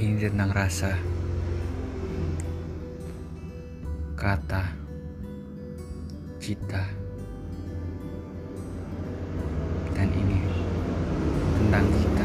ini tentang rasa, kata, cita, dan ini tentang kita.